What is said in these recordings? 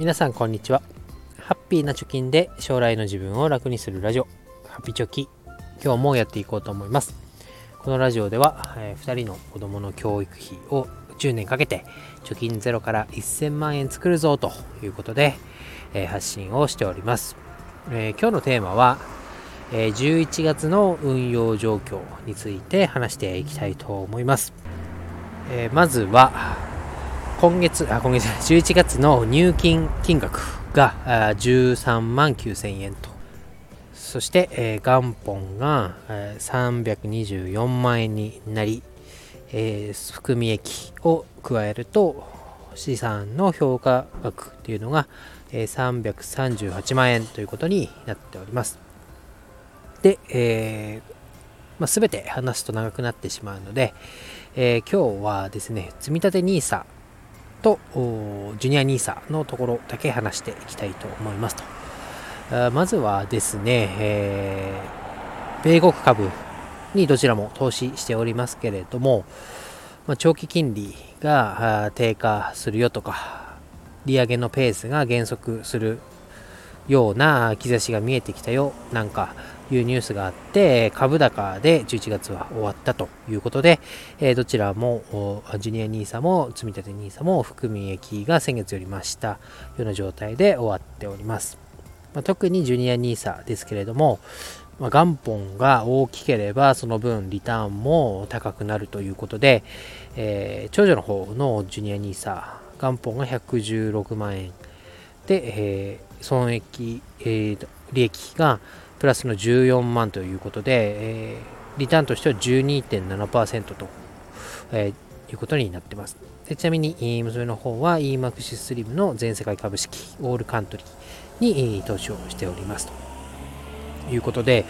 皆さんこんにちは。ハッピーな貯金で将来の自分を楽にするラジオ。ハッピチョキ。今日もやっていこうと思います。このラジオでは、えー、2人の子供の教育費を10年かけて貯金ゼロから1000万円作るぞということで、えー、発信をしております、えー、今日のテーマは、え11月の運用状況について話していきたいと思います、えまずは今月、あ、今月、11月の入金金額が13万9000円と。そして、えー、元本が、えー、324万円になり、えー、含み益を加えると資産の評価額っていうのが、えー、338万円ということになっております。で、えーまあ、全て話すと長くなってしまうので、えー、今日はですね、積立 NISA とジュニア NISA のところだけ話していきたいと思いますと。まずはですね、えー、米国株にどちらも投資しておりますけれども、まあ、長期金利が低下するよとか、利上げのペースが減速するような兆しが見えてきたよなんかいうニュースがあって、株高で11月は終わったということで、えどちらも、ジュニア NISA も積立 NISA も含み益が先月より増したような状態で終わっております。ま、特にジュニア NISA ですけれども、ま、元本が大きければその分リターンも高くなるということで、えー、長女の方のジュニア NISA 元本が116万円で、えー、損益、えー、利益がプラスの14万ということで、えー、リターンとしては12.7%と、えー、いうことになってます。でちなみに、娘の方は EMAX スリムの全世界株式オールカントリーに投資をしておりますということで、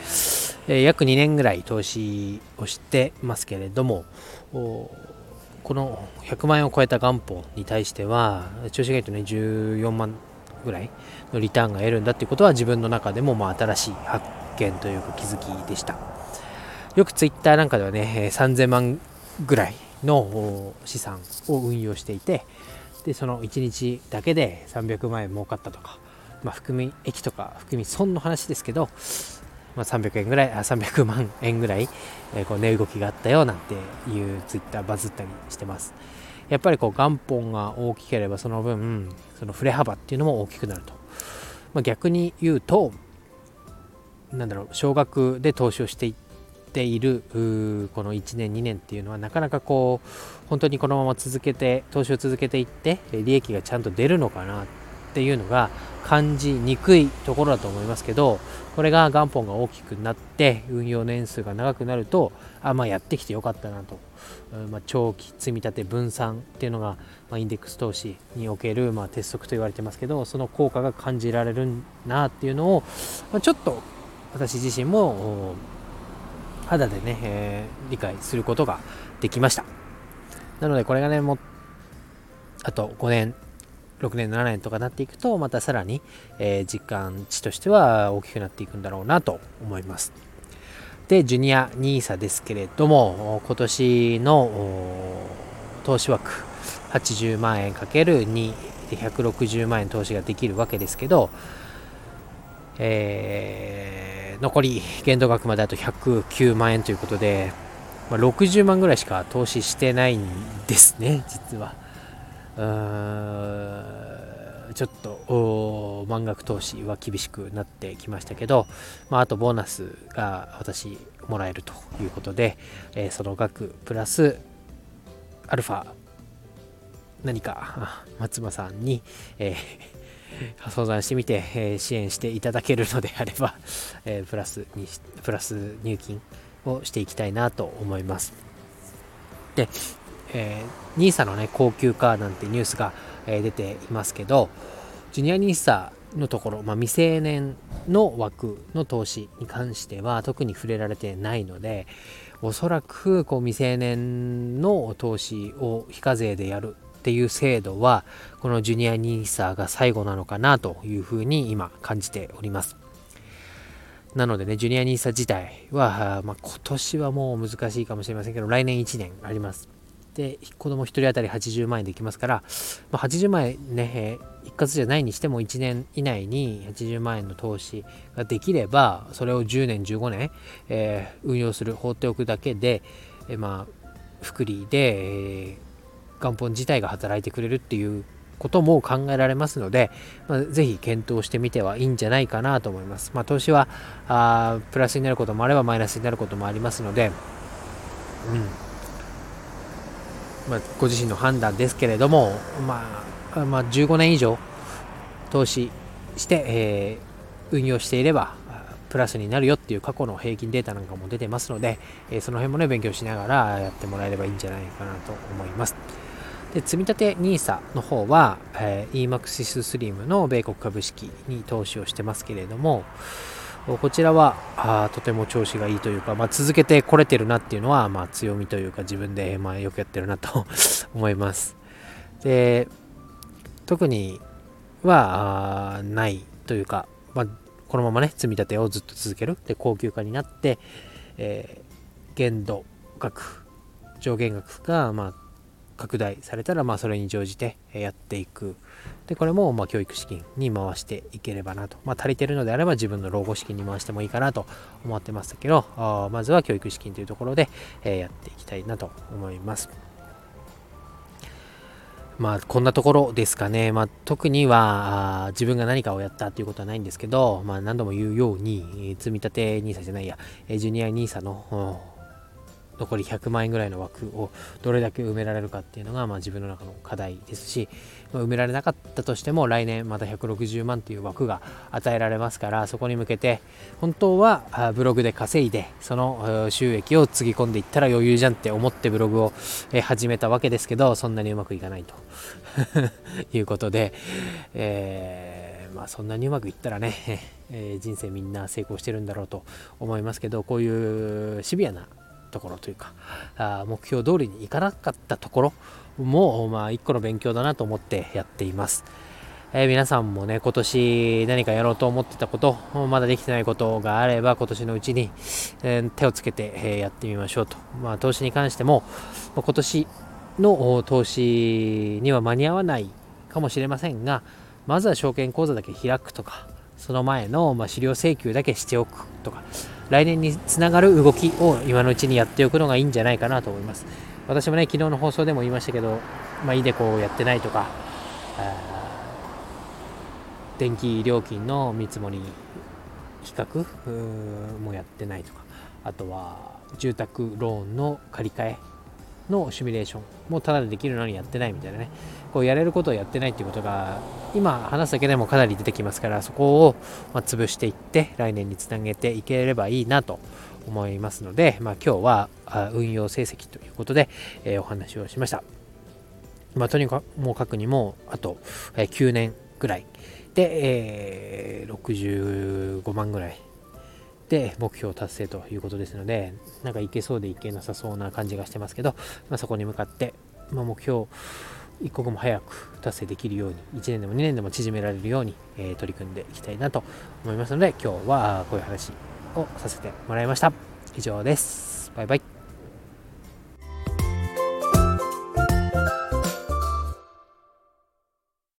え約2年ぐらい投資をしてますけれども、この100万円を超えた元本に対しては、調子がいいとね、14万ぐらいのリターンが得るんだっていうことは自分の中でもまあ新しい発見というか気づきでした。よくツイッターなんかではね3000万ぐらいの資産を運用していてでその1日だけで300万円儲かったとか、まあ、含み益とか含み損の話ですけど、まあ、300円ぐらいあ300万円ぐらい、えー、こう値動きがあったよなんていうツイッターバズったりしてます。やっぱりこう元本が大きければその分その振れ幅っていうのも大きくなると、まあ、逆に言うとなんだろう少額で投資をしていっているこの1年2年っていうのはなかなかこう本当にこのまま続けて投資を続けていって利益がちゃんと出るのかなっていうのが感じにくいところだと思いますけどこれが元本が大きくなって運用年数が長くなるとあまあやってきてよかったなと、まあ、長期積み立て分散っていうのが、まあ、インデックス投資における、まあ、鉄則と言われてますけどその効果が感じられるなっていうのを、まあ、ちょっと私自身も肌でね、えー、理解することができました。なのでこれがねもあと5年6年7年とかなっていくとまたさらに、えー、実感値としては大きくなっていくんだろうなと思います。でジュニア NISA ですけれども今年の投資枠80万円かける2で160万円投資ができるわけですけど、えー、残り限度額まであと109万円ということで、まあ、60万ぐらいしか投資してないんですね実は。ちょっと満額投資は厳しくなってきましたけど、まあ、あとボーナスが私もらえるということで、えー、その額プラスアルファ何か松間さんに、えー、相談してみて、えー、支援していただけるのであれば、えー、プラスにプラス入金をしていきたいなと思います。でえー、NISA のね、高級化なんてニュースが、え、出ていますけど、ジュニア NISA のところ、まあ、未成年の枠の投資に関しては特に触れられてないので、おそらくこう未成年の投資を非課税でやるっていう制度は、このジュニア NISA が最後なのかなというふうに今感じております。なのでね、ジュニア NISA 自体は、まあ、今年はもう難しいかもしれませんけど、来年1年あります。で子供1人当たり80万円できますから、まあ、80万円ね、え一括じゃないにしても1年以内に80万円の投資ができればそれを10年15年、えー、運用する放っておくだけで、えー、まあ福利で、え、元本自体が働いてくれるっていうことも考えられますので、まあ、ぜひ検討してみてはいいんじゃないかなと思います。まあ、投資はあプラスになることもあればマイナスになることもありますので、うんまあ、ご自身の判断ですけれども、まあまあ、15年以上投資して、えー、運用していればプラスになるよっていう過去の平均データなんかも出てますので、えその辺もね勉強しながらやってもらえればいいんじゃないかなと思います。で積立 NISA の方は、えー、EMAXIS スリムの米国株式に投資をしてますけれどもこちらはあとても調子がいいというか、まあ、続けてこれてるなっていうのは、まあ、強みというか自分で、まあ、よくやってるなと 思います。で特にはないというか、まあ、このままね積み立てをずっと続ける。で高級化になって、えー、限度額上限額が、まあ、拡大されたら、まあ、それに乗じてやっていく。で、これも、ま、教育資金に回していければなと。まあ、足りてるのであれば自分の老後資金に回してもいいかなと思ってましたけど、あまずは教育資金というところで、えやっていきたいなと思います。まあ、こんなところですかね。まあ、特には自分が何かをやったということはないんですけど、まあ、何度も言うように、積立 NISA じゃないや、ジュニア NISA の残り100万円ぐらいの枠をどれだけ埋められるかっていうのが、まあ、自分の中の課題ですし、まあ、埋められなかったとしても来年また160万っていう枠が与えられますからそこに向けて本当はブログで稼いでその収益をつぎ込んでいったら余裕じゃんって思ってブログを始めたわけですけどそんなにうまくいかないと。いうことで、えー、まあ、そんなにうまくいったらね、人生みんな成功してるんだろうと思いますけどこういうシビアなところというかあ目標通りにいかなかったところも、まあ、一個の勉強だなと思ってやっています。えー、皆さんもね、今年何かやろうと思ってたこと、まだできてないことがあれば、今年のうちに、えー、手をつけて、えー、やってみましょうと。まあ、投資に関しても、まあ、今年の投資には間に合わないかもしれませんが、まずは証券口座だけ開くとか、その前の、まあ、資料請求だけしておくとか、来年につながる動きを今のうちにやっておくのがいいんじゃないかなと思います。私もね、昨日の放送でも言いましたけど、まあ、イデコをやってないとか、電気料金の見積もり比較もやってないとか、あとは住宅ローンの借り換えのシミュレーションもただでできるのにやってないみたいなね、こうやれることをやってないっていうことが、今話すだけでもかなり出てきますから、そこをま潰していって、来年につなげていければいいなと思いますので、まあ、今日は運用成績ということで、え、お話をしました。まあ、とにかくもう書くにも、あと、え9年ぐらいで、えー、65万ぐらいで目標達成ということですので、なんかいけそうでいけなさそうな感じがしてますけど、まあ、そこに向かって、まあ、目標一刻も早く達成できるように、1年でも2年でも縮められるように、えー、取り組んでいきたいなと思いますので、今日はこういう話をさせてもらいました。以上です。バイバイ。